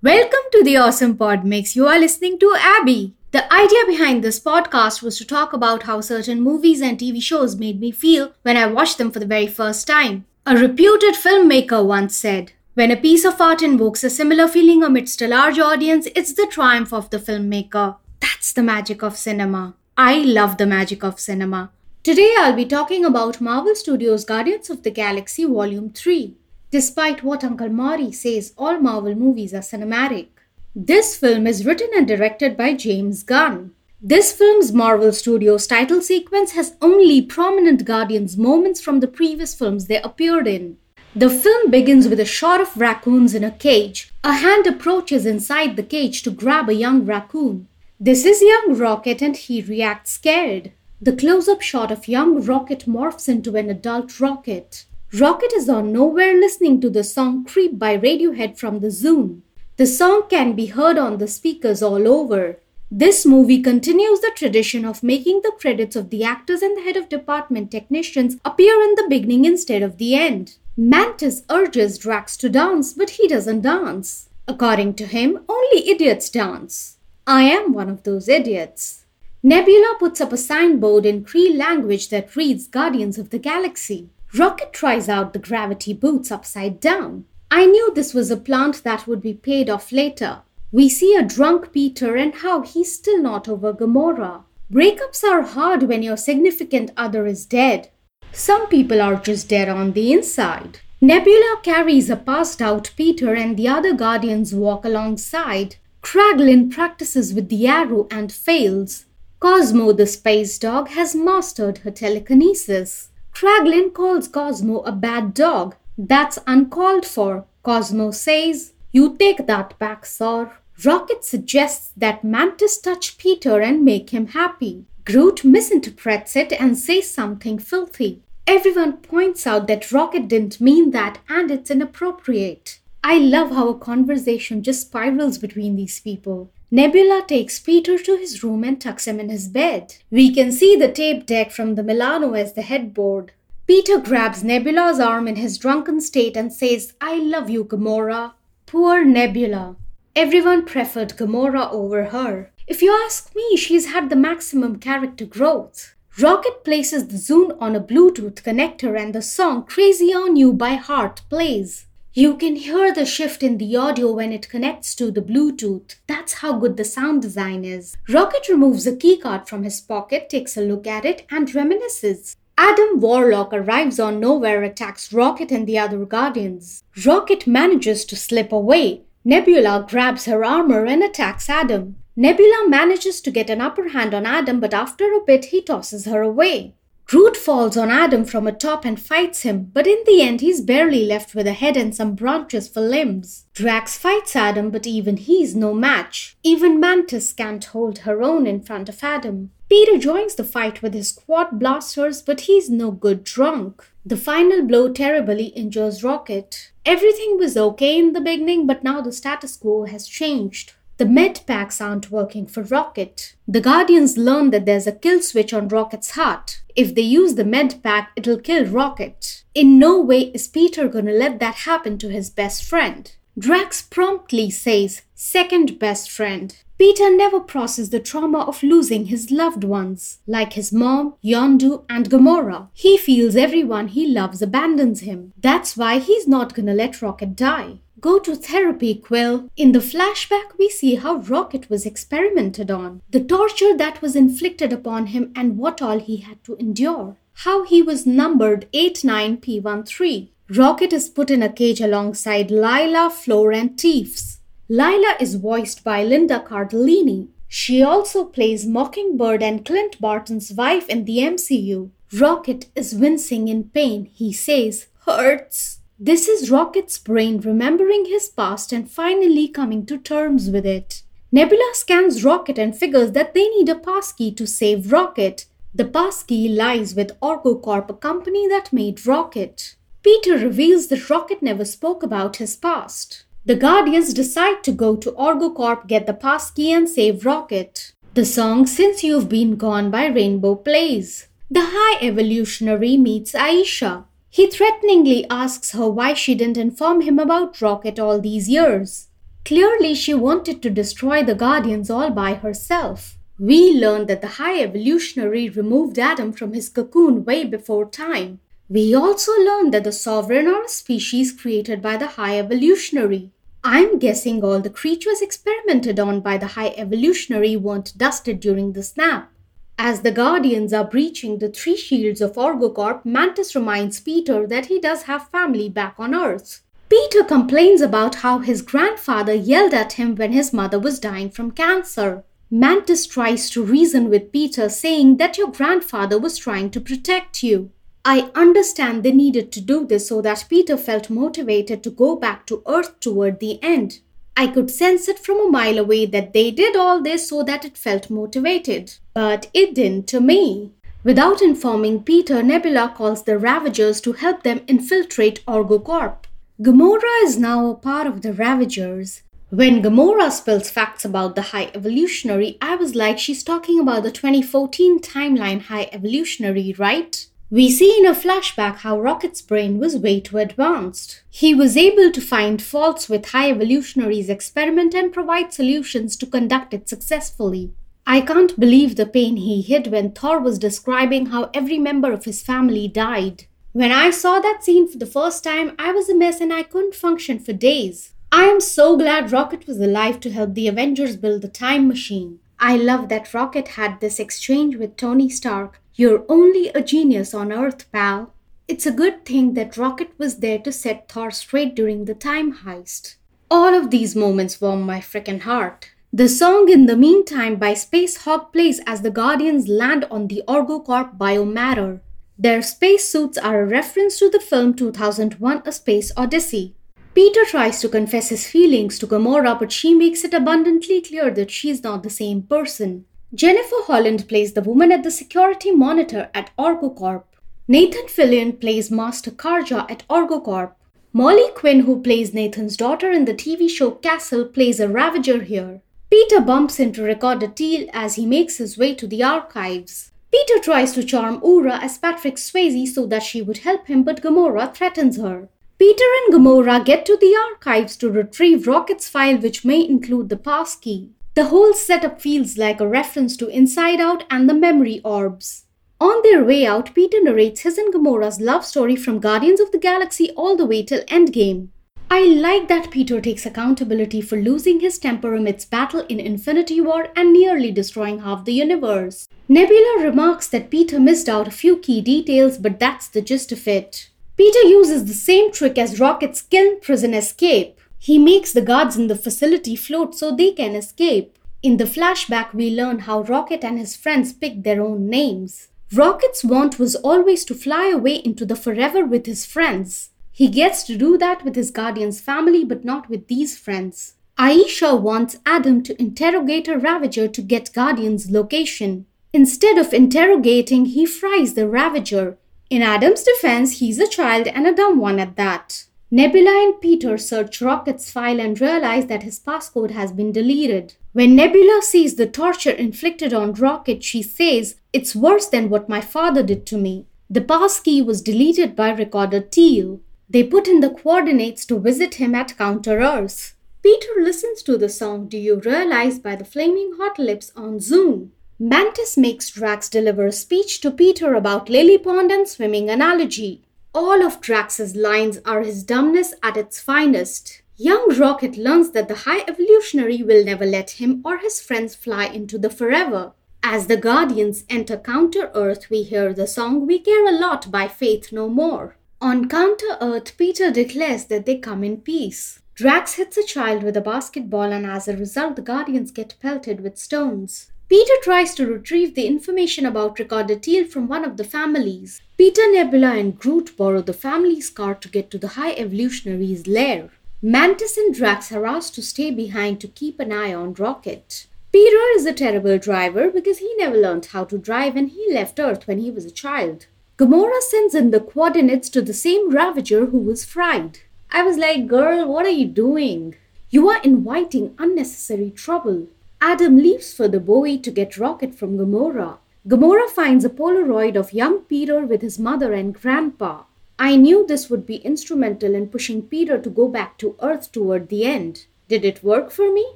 Welcome to the Awesome Pod Mix. You are listening to Abby. The idea behind this podcast was to talk about how certain movies and TV shows made me feel when I watched them for the very first time. A reputed filmmaker once said, When a piece of art invokes a similar feeling amidst a large audience, it's the triumph of the filmmaker. That's the magic of cinema. I love the magic of cinema. Today I'll be talking about Marvel Studios' Guardians of the Galaxy Volume 3. Despite what Uncle Maury says, all Marvel movies are cinematic. This film is written and directed by James Gunn. This film's Marvel Studios title sequence has only prominent Guardians moments from the previous films they appeared in. The film begins with a shot of raccoons in a cage. A hand approaches inside the cage to grab a young raccoon. This is young Rocket and he reacts scared. The close up shot of young Rocket morphs into an adult Rocket. Rocket is on Knowhere listening to the song Creep by Radiohead from the Zune. The song can be heard on the speakers all over. This movie continues the tradition of making the credits of the actors and the head of department technicians appear in the beginning instead of the end. Mantis urges Drax to dance, but he doesn't dance. According to him, only idiots dance. I am one of those idiots. Nebula puts up a signboard in Cree language that reads Guardians of the Galaxy. Rocket tries out the gravity boots upside down. I knew this was a plant that would be paid off later. We see a drunk Peter and how he's still not over Gamora. Breakups are hard when your significant other is dead. Some people are just dead on the inside. Nebula carries a passed out Peter and the other Guardians walk alongside. Kraglin practices with the arrow and fails. Cosmo the space dog has mastered her telekinesis. Kraglin calls Cosmo a bad dog. That's uncalled for. Cosmo says, You take that back, sir. Rocket suggests that Mantis touch Peter and make him happy. Groot misinterprets it and says something filthy. Everyone points out that Rocket didn't mean that and it's inappropriate. I love how a conversation just spirals between these people. Nebula takes Peter to his room and tucks him in his bed. We can see the tape deck from the Milano as the headboard. Peter grabs Nebula's arm in his drunken state and says, I love you, Gamora. Poor Nebula. Everyone preferred Gamora over her. If you ask me, she's had the maximum character growth. Rocket places the Zune on a Bluetooth connector and the song Crazy on You by Heart plays. You can hear the shift in the audio when it connects to the Bluetooth. That's how good the sound design is. Rocket removes a keycard from his pocket, takes a look at it, and reminisces. Adam Warlock arrives on Knowhere, attacks Rocket and the other Guardians. Rocket manages to slip away. Nebula grabs her armor and attacks Adam. Nebula manages to get an upper hand on Adam, but after a bit he tosses her away. Groot falls on Adam from atop and fights him, but in the end he's barely left with a head and some branches for limbs. Drax fights Adam, but even he's no match. Even Mantis can't hold her own in front of Adam. Peter joins the fight with his quad blasters, but he's no good drunk. The final blow terribly injures Rocket. Everything was okay in the beginning, but now the status quo has changed. The med packs aren't working for Rocket. The Guardians learn that there's a kill switch on Rocket's heart. If they use the med pack, it'll kill Rocket. In no way is Peter gonna let that happen to his best friend. Drax promptly says, second best friend. Peter never processed the trauma of losing his loved ones, like his mom, Yondu, and Gamora. He feels everyone he loves abandons him. That's why he's not gonna let Rocket die. Go to therapy, Quill. In the flashback, we see how Rocket was experimented on, the torture that was inflicted upon him, and what all he had to endure. How he was numbered 89P13. Rocket is put in a cage alongside Lylla, Floor, and Teefs. Lylla is voiced by Linda Cardellini. She also plays Mockingbird and Clint Barton's wife in the MCU. Rocket is wincing in pain. He says, Hurts. This is Rocket's brain remembering his past and finally coming to terms with it. Nebula scans Rocket and figures that they need a passkey to save Rocket. The passkey lies with OrgoCorp, a company that made Rocket. Peter reveals that Rocket never spoke about his past. The Guardians decide to go to OrgoCorp, get the passkey, and save Rocket. The song Since You've Been Gone by Rainbow plays. The High Evolutionary meets Ayesha. He threateningly asks her why she didn't inform him about Rocket all these years. Clearly, she wanted to destroy the Guardians all by herself. We learned that the High Evolutionary removed Adam from his cocoon way before time. We also learned that the Sovereign are a species created by the High Evolutionary. I'm guessing all the creatures experimented on by the High Evolutionary weren't dusted during the snap. As the Guardians are breaching the three shields of OrgoCorp, Mantis reminds Peter that he does have family back on Earth. Peter complains about how his grandfather yelled at him when his mother was dying from cancer. Mantis tries to reason with Peter, saying that your grandfather was trying to protect you. I understand they needed to do this so that Peter felt motivated to go back to Earth toward the end. I could sense it from a mile away that they did all this so that it felt motivated. But it didn't to me. Without informing Peter, Nebula calls the Ravagers to help them infiltrate OrgoCorp. Gamora is now a part of the Ravagers. When Gamora spills facts about the High Evolutionary, I was like, she's talking about the 2014 timeline High Evolutionary, right? We see in a flashback how Rocket's brain was way too advanced. He was able to find faults with High Evolutionary's experiment and provide solutions to conduct it successfully. I can't believe the pain he hid when Thor was describing how every member of his family died. When I saw that scene for the first time, I was a mess and I couldn't function for days. I am so glad Rocket was alive to help the Avengers build the time machine. I love that Rocket had this exchange with Tony Stark. You're only a genius on Earth, pal. It's a good thing that Rocket was there to set Thor straight during the time heist. All of these moments warm my frickin' heart. The song In the Meantime by Space Spacehog plays as the Guardians land on the OrgoCorp biomatter. Their spacesuits are a reference to the film 2001 A Space Odyssey. Peter tries to confess his feelings to Gamora, but she makes it abundantly clear that she's not the same person. Jennifer Holland plays the woman at the security monitor at OrgoCorp. Nathan Fillion plays Master Karja at OrgoCorp. Molly Quinn, who plays Nathan's daughter in the TV show Castle, plays a Ravager here. Peter bumps into Recorder Teal as he makes his way to the archives. Peter tries to charm Ura as Patrick Swayze so that she would help him, but Gamora threatens her. Peter and Gamora get to the archives to retrieve Rocket's file, which may include the passkey. The whole setup feels like a reference to Inside Out and the memory orbs. On their way out, Peter narrates his and Gamora's love story from Guardians of the Galaxy all the way till Endgame. I like that Peter takes accountability for losing his temper amidst battle in Infinity War and nearly destroying half the universe. Nebula remarks that Peter missed out a few key details, but that's the gist of it. Peter uses the same trick as Rocket's Kyln prison escape. He makes the guards in the facility float so they can escape. In the flashback, we learn how Rocket and his friends picked their own names. Rocket's want was always to fly away into the forever with his friends. He gets to do that with his guardian's family, but not with these friends. Ayesha wants Adam to interrogate a Ravager to get Guardian's location. Instead of interrogating, he fries the Ravager. In Adam's defense, he's a child and a dumb one at that. Nebula and Peter search Rocket's file and realize that his passcode has been deleted. When Nebula sees the torture inflicted on Rocket, she says, It's worse than what my father did to me. The passkey was deleted by Recorder Teal. They put in the coordinates to visit him at Counter Earth. Peter listens to the song Do You Realize by the Flaming Hot Lips on Zune. Mantis makes Drax deliver a speech to Peter about Lily Pond and swimming analogy. All of Drax's lines are his dumbness at its finest. Young Rocket learns that the High Evolutionary will never let him or his friends fly into the forever. As the Guardians enter Counter Earth, we hear the song We Care a Lot by Faith No More. On Counter Earth, Peter declares that they come in peace. Drax hits a child with a basketball, and as a result, the Guardians get pelted with stones. Peter tries to retrieve the information about Recorder Teal from one of the families. Peter, Nebula, and Groot borrow the family's car to get to the High Evolutionary's lair. Mantis and Drax are asked to stay behind to keep an eye on Rocket. Peter is a terrible driver because he never learned how to drive and he left Earth when he was a child. Gamora sends in the coordinates to the same Ravager who was fried. I was like, girl, what are you doing? You are inviting unnecessary trouble. Adam leaves for the Bowie to get Rocket from Gamora. Gamora finds a Polaroid of young Peter with his mother and grandpa. I knew this would be instrumental in pushing Peter to go back to Earth toward the end. Did it work for me?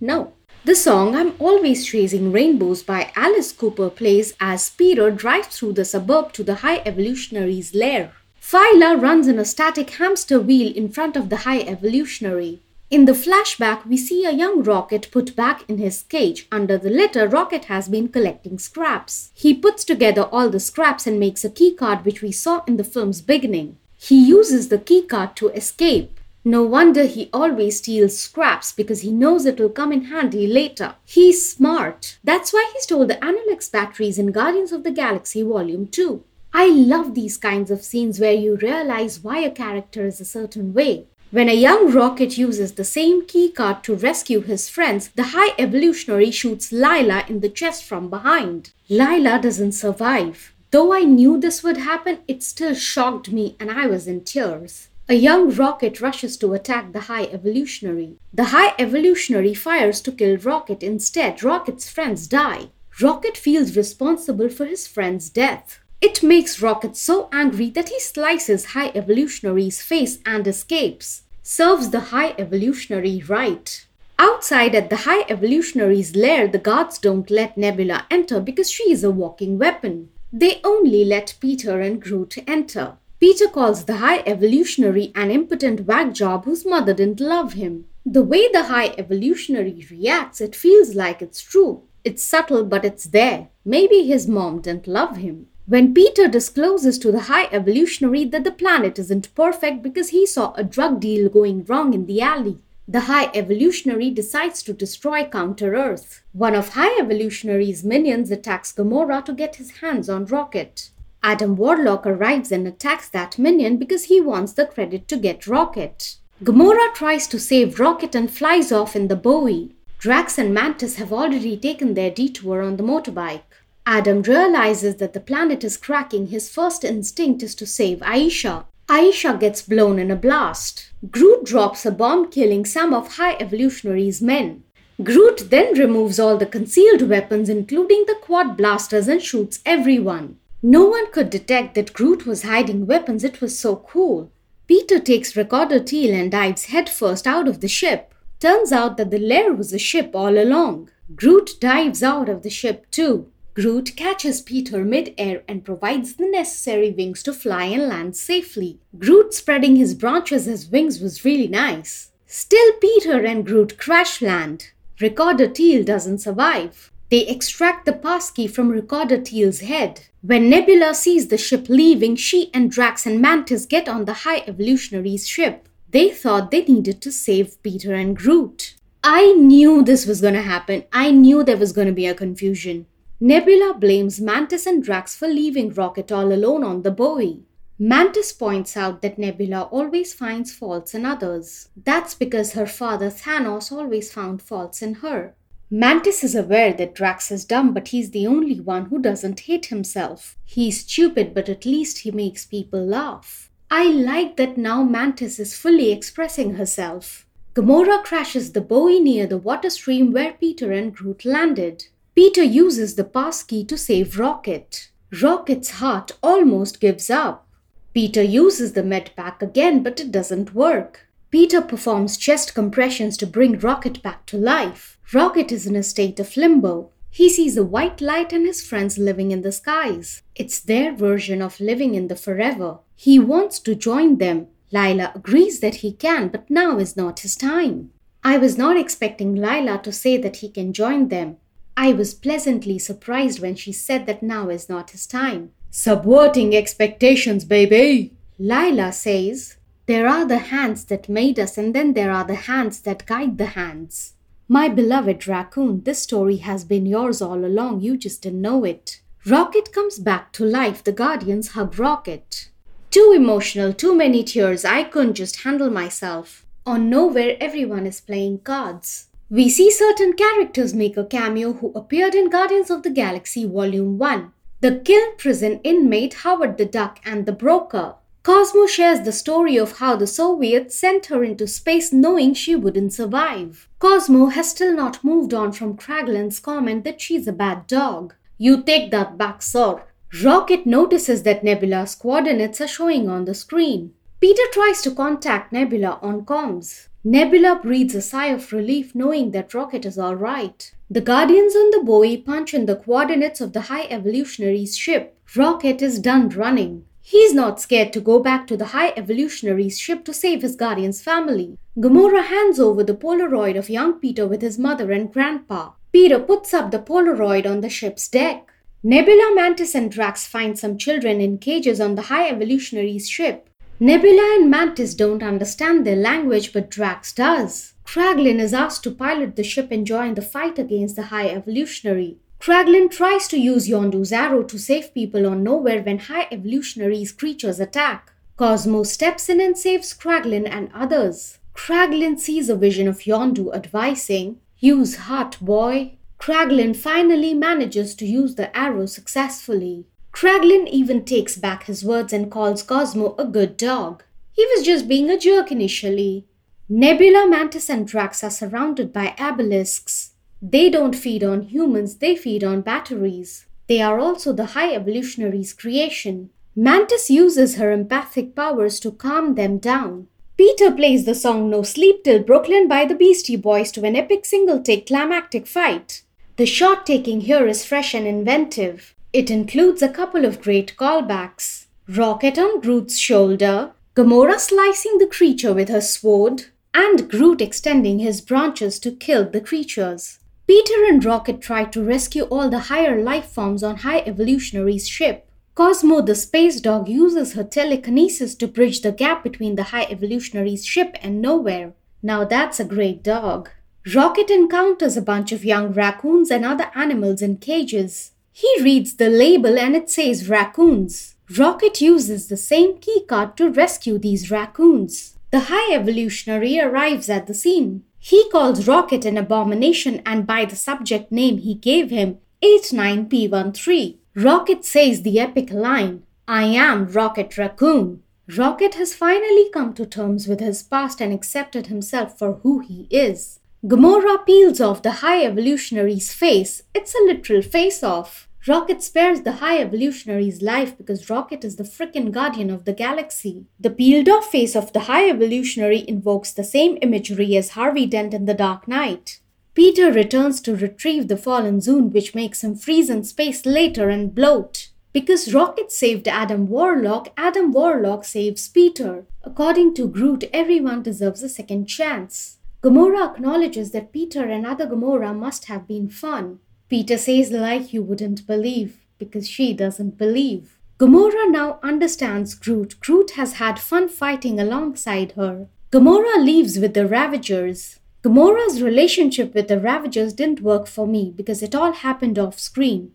No. The song I'm Always Chasing Rainbows by Alice Cooper plays as Peter drives through the suburb to the High Evolutionary's lair. Phyla runs in a static hamster wheel in front of the High Evolutionary. In the flashback, we see a young Rocket put back in his cage. Under the litter, Rocket has been collecting scraps. He puts together all the scraps and makes a keycard which we saw in the film's beginning. He uses the keycard to escape. No wonder he always steals scraps because he knows it will come in handy later. He's smart. That's why he stole the Anulax batteries in Guardians of the Galaxy Volume 2. I love these kinds of scenes where you realize why a character is a certain way. When a young rocket uses the same keycard to rescue his friends, the High Evolutionary shoots Lylla in the chest from behind. Lylla doesn't survive. Though I knew this would happen, it still shocked me and I was in tears. A young rocket rushes to attack the High Evolutionary. The High Evolutionary fires to kill Rocket. Instead, Rocket's friends die. Rocket feels responsible for his friend's death. It makes Rocket so angry that he slices High Evolutionary's face and escapes. Serves the High Evolutionary right. Outside at the High Evolutionary's lair, the guards don't let Nebula enter because she is a walking weapon. They only let Peter and Groot enter. Peter calls the High Evolutionary an impotent whack job whose mother didn't love him. The way the High Evolutionary reacts, it feels like it's true. It's subtle, but it's there. Maybe his mom didn't love him. When Peter discloses to the High Evolutionary that the planet isn't perfect because he saw a drug deal going wrong in the alley, the High Evolutionary decides to destroy Counter Earth. One of High Evolutionary's minions attacks Gamora to get his hands on Rocket. Adam Warlock arrives and attacks that minion because he wants the credit to get Rocket. Gamora tries to save Rocket and flies off in the Bowie. Drax and Mantis have already taken their detour on the motorbike. Adam realizes that the planet is cracking. His first instinct is to save Ayesha. Ayesha gets blown in a blast. Groot drops a bomb killing some of High Evolutionary's men. Groot then removes all the concealed weapons, including the quad blasters, and shoots everyone. No one could detect that Groot was hiding weapons, it was so cool. Peter takes Recorder Teal and dives headfirst out of the ship. Turns out that the lair was a ship all along. Groot dives out of the ship too. Groot catches Peter mid-air and provides the necessary wings to fly and land safely. Groot spreading his branches as wings was really nice. Still, Peter and Groot crash land. Recorder Teal doesn't survive. They extract the passkey from Recorder Teal's head. When Nebula sees the ship leaving, she and Drax and Mantis get on the High Evolutionary's ship. They thought they needed to save Peter and Groot. I knew this was gonna happen. I knew there was gonna be a confusion. Nebula blames Mantis and Drax for leaving Rocket all alone on the Bowie. Mantis points out that Nebula always finds faults in others. That's because her father Thanos always found faults in her. Mantis is aware that Drax is dumb, but he's the only one who doesn't hate himself. He's stupid, but at least he makes people laugh. I like that now Mantis is fully expressing herself. Gamora crashes the Bowie near the water stream where Peter and Groot landed. Peter uses the passkey to save Rocket. Rocket's heart almost gives up. Peter uses the med pack again, but it doesn't work. Peter performs chest compressions to bring Rocket back to life. Rocket is in a state of limbo. He sees a white light and his friends living in the skies. It's their version of living in the forever. He wants to join them. Lylla agrees that he can, but now is not his time. I was not expecting Lylla to say that he can join them. I was pleasantly surprised when she said that now is not his time. Subverting expectations, baby. Lylla says, There are the hands that made us, and then there are the hands that guide the hands. My beloved raccoon, this story has been yours all along, you just didn't know it. Rocket comes back to life, the Guardians hug Rocket. Too emotional, too many tears, I couldn't just handle myself. On Knowhere, everyone is playing cards. We see certain characters make a cameo who appeared in Guardians of the Galaxy Volume 1. The Kyln prison inmate Howard the Duck and the Broker. Cosmo shares the story of how the Soviets sent her into space knowing she wouldn't survive. Cosmo has still not moved on from Kraglin's comment that she's a bad dog. You take that back, sir. Rocket notices that Nebula's coordinates are showing on the screen. Peter tries to contact Nebula on comms. Nebula breathes a sigh of relief knowing that Rocket is alright. The Guardians on the Bowie punch in the coordinates of the High Evolutionary's ship. Rocket is done running. He's not scared to go back to the High Evolutionary's ship to save his Guardian's family. Gamora hands over the Polaroid of young Peter with his mother and grandpa. Peter puts up the Polaroid on the ship's deck. Nebula, Mantis, and Drax find some children in cages on the High Evolutionary's ship. Nebula and Mantis don't understand their language, but Drax does. Kraglin is asked to pilot the ship and join the fight against the High Evolutionary. Kraglin tries to use Yondu's arrow to save people on Knowhere when High Evolutionary's creatures attack. Cosmo steps in and saves Kraglin and others. Kraglin sees a vision of Yondu advising, Use heart, boy. Kraglin finally manages to use the arrow successfully. Kraglin even takes back his words and calls Cosmo a good dog. He was just being a jerk initially. Nebula, Mantis, and Drax are surrounded by Abilisks. They don't feed on humans, they feed on batteries. They are also the High Evolutionary's creation. Mantis uses her empathic powers to calm them down. Peter plays the song No Sleep Till Brooklyn by the Beastie Boys to an epic single take climactic fight. The shot taking here is fresh and inventive. It includes a couple of great callbacks Rocket on Groot's shoulder, Gamora slicing the creature with her sword, and Groot extending his branches to kill the creatures. Peter and Rocket try to rescue all the higher life forms on High Evolutionary's ship. Cosmo the space dog uses her telekinesis to bridge the gap between the High Evolutionary's ship and Knowhere. Now that's a great dog. Rocket encounters a bunch of young raccoons and other animals in cages. He reads the label and it says raccoons. Rocket uses the same keycard to rescue these raccoons. The High Evolutionary arrives at the scene. He calls Rocket an abomination and by the subject name he gave him, 89P13. Rocket says the epic line, I am Rocket Raccoon. Rocket has finally come to terms with his past and accepted himself for who he is. Gamora peels off the High Evolutionary's face. It's a literal face off. Rocket spares the High Evolutionary's life because Rocket is the frickin' guardian of the galaxy. The peeled off face of the High Evolutionary invokes the same imagery as Harvey Dent in The Dark Knight. Peter returns to retrieve the fallen Zune, which makes him freeze in space later and bloat. Because Rocket saved Adam Warlock, Adam Warlock saves Peter. According to Groot, everyone deserves a second chance. Gamora acknowledges that Peter and other Gamora must have been fun. Peter says like you wouldn't believe because she doesn't believe. Gamora now understands Groot. Groot has had fun fighting alongside her. Gamora leaves with the Ravagers. Gamora's relationship with the Ravagers didn't work for me because it all happened off screen.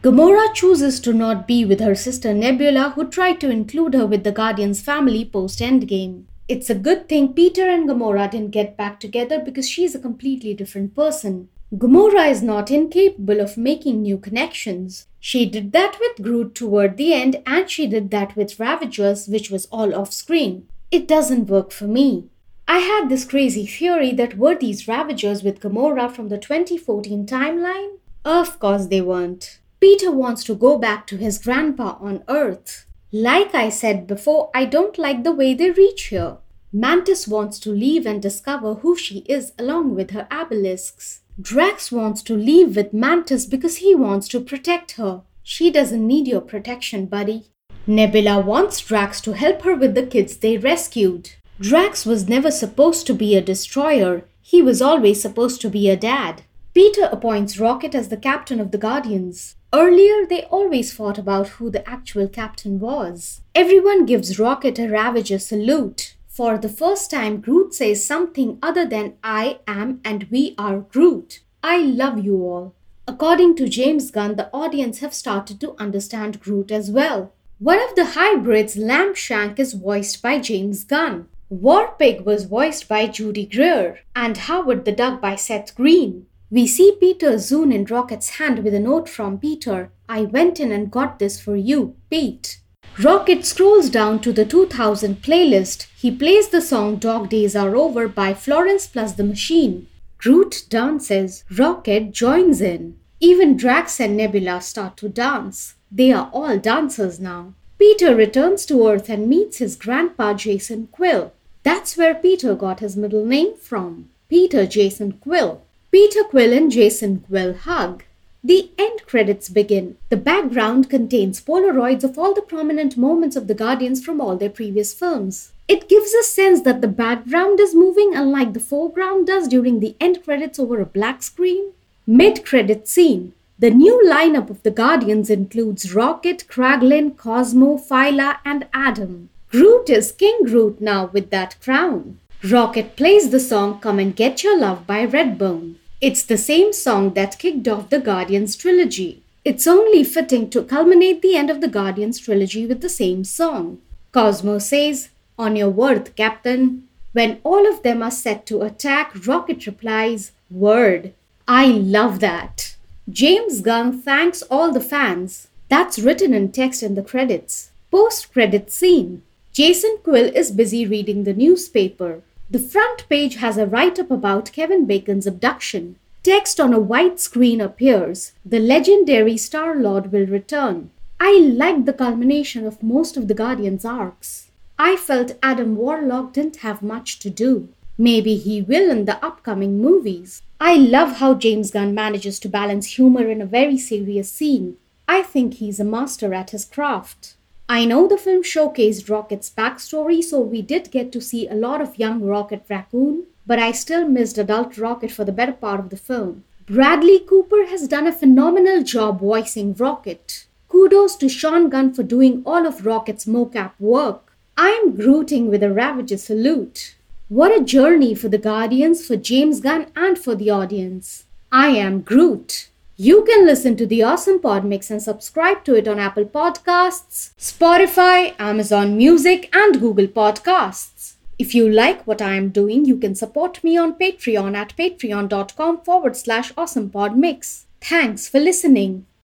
Gamora chooses to not be with her sister Nebula, who tried to include her with the Guardians family post Endgame. It's a good thing Peter and Gamora didn't get back together because she's a completely different person. Gamora is not incapable of making new connections. She did that with Groot toward the end, and she did that with Ravagers, which was all off screen. It doesn't work for me. I had this crazy theory that were these Ravagers with Gamora from the 2014 timeline? Of course they weren't. Peter wants to go back to his grandpa on Earth. Like I said before, I don't like the way they reach here. Mantis wants to leave and discover who she is along with her Abilisks. Drax wants to leave with Mantis because he wants to protect her. She doesn't need your protection, buddy. Nebula wants Drax to help her with the kids they rescued. Drax was never supposed to be a destroyer, he was always supposed to be a dad. Peter appoints Rocket as the captain of the Guardians. Earlier, they always fought about who the actual captain was. Everyone gives Rocket a Ravager salute. For the first time, Groot says something other than I am and we are Groot. I love you all. According to James Gunn, the audience have started to understand Groot as well. One of the hybrids, Lambshank, is voiced by James Gunn. Warpig was voiced by Judy Greer, and Howard the Duck by Seth Green. We see Peter Zune in Rocket's hand with a note from Peter. I went in and got this for you, Pete. Rocket scrolls down to the 2000 playlist. He plays the song Dog Days Are Over by Florence plus the Machine. Groot dances. Rocket joins in. Even Drax and Nebula start to dance. They are all dancers now. Peter returns to Earth and meets his grandpa Jason Quill. That's where Peter got his middle name from. Peter Jason Quill. Peter Quill and Jason Quill hug. The end credits begin. The background contains Polaroids of all the prominent moments of the Guardians from all their previous films. It gives a sense that the background is moving unlike the foreground does during the end credits over a black screen. Mid credit scene. The new lineup of the Guardians includes Rocket, Kraglin, Cosmo, Phyla, and Adam. Groot is King Groot now with that crown. Rocket plays the song Come and Get Your Love by Redbone. It's the same song that kicked off the Guardians trilogy. It's only fitting to culminate the end of the Guardians trilogy with the same song. Cosmo says, On your word, Captain. When all of them are set to attack, Rocket replies, Word. I love that. James Gunn thanks all the fans. That's written in text in the credits. Post credit scene. Jason Quill is busy reading the newspaper. The front page has a write up about Kevin Bacon's abduction. Text on a white screen appears. The legendary Star Lord will return. I liked the culmination of most of the Guardian's arcs. I felt Adam Warlock didn't have much to do. Maybe he will in the upcoming movies. I love how James Gunn manages to balance humor in a very serious scene. I think he's a master at his craft. I know the film showcased Rocket's backstory, so we did get to see a lot of young Rocket Raccoon, but I still missed adult Rocket for the better part of the film. Bradley Cooper has done a phenomenal job voicing Rocket. Kudos to Sean Gunn for doing all of Rocket's mocap work. I'm grooting with a Ravager salute. What a journey for the Guardians, for James Gunn, and for the audience. I am Groot. You can listen to the Awesome Pod Mix and subscribe to it on Apple Podcasts, Spotify, Amazon Music, and Google Podcasts. If you like what I am doing, you can support me on Patreon at patreon.com forward slash awesomepodmix. Thanks for listening.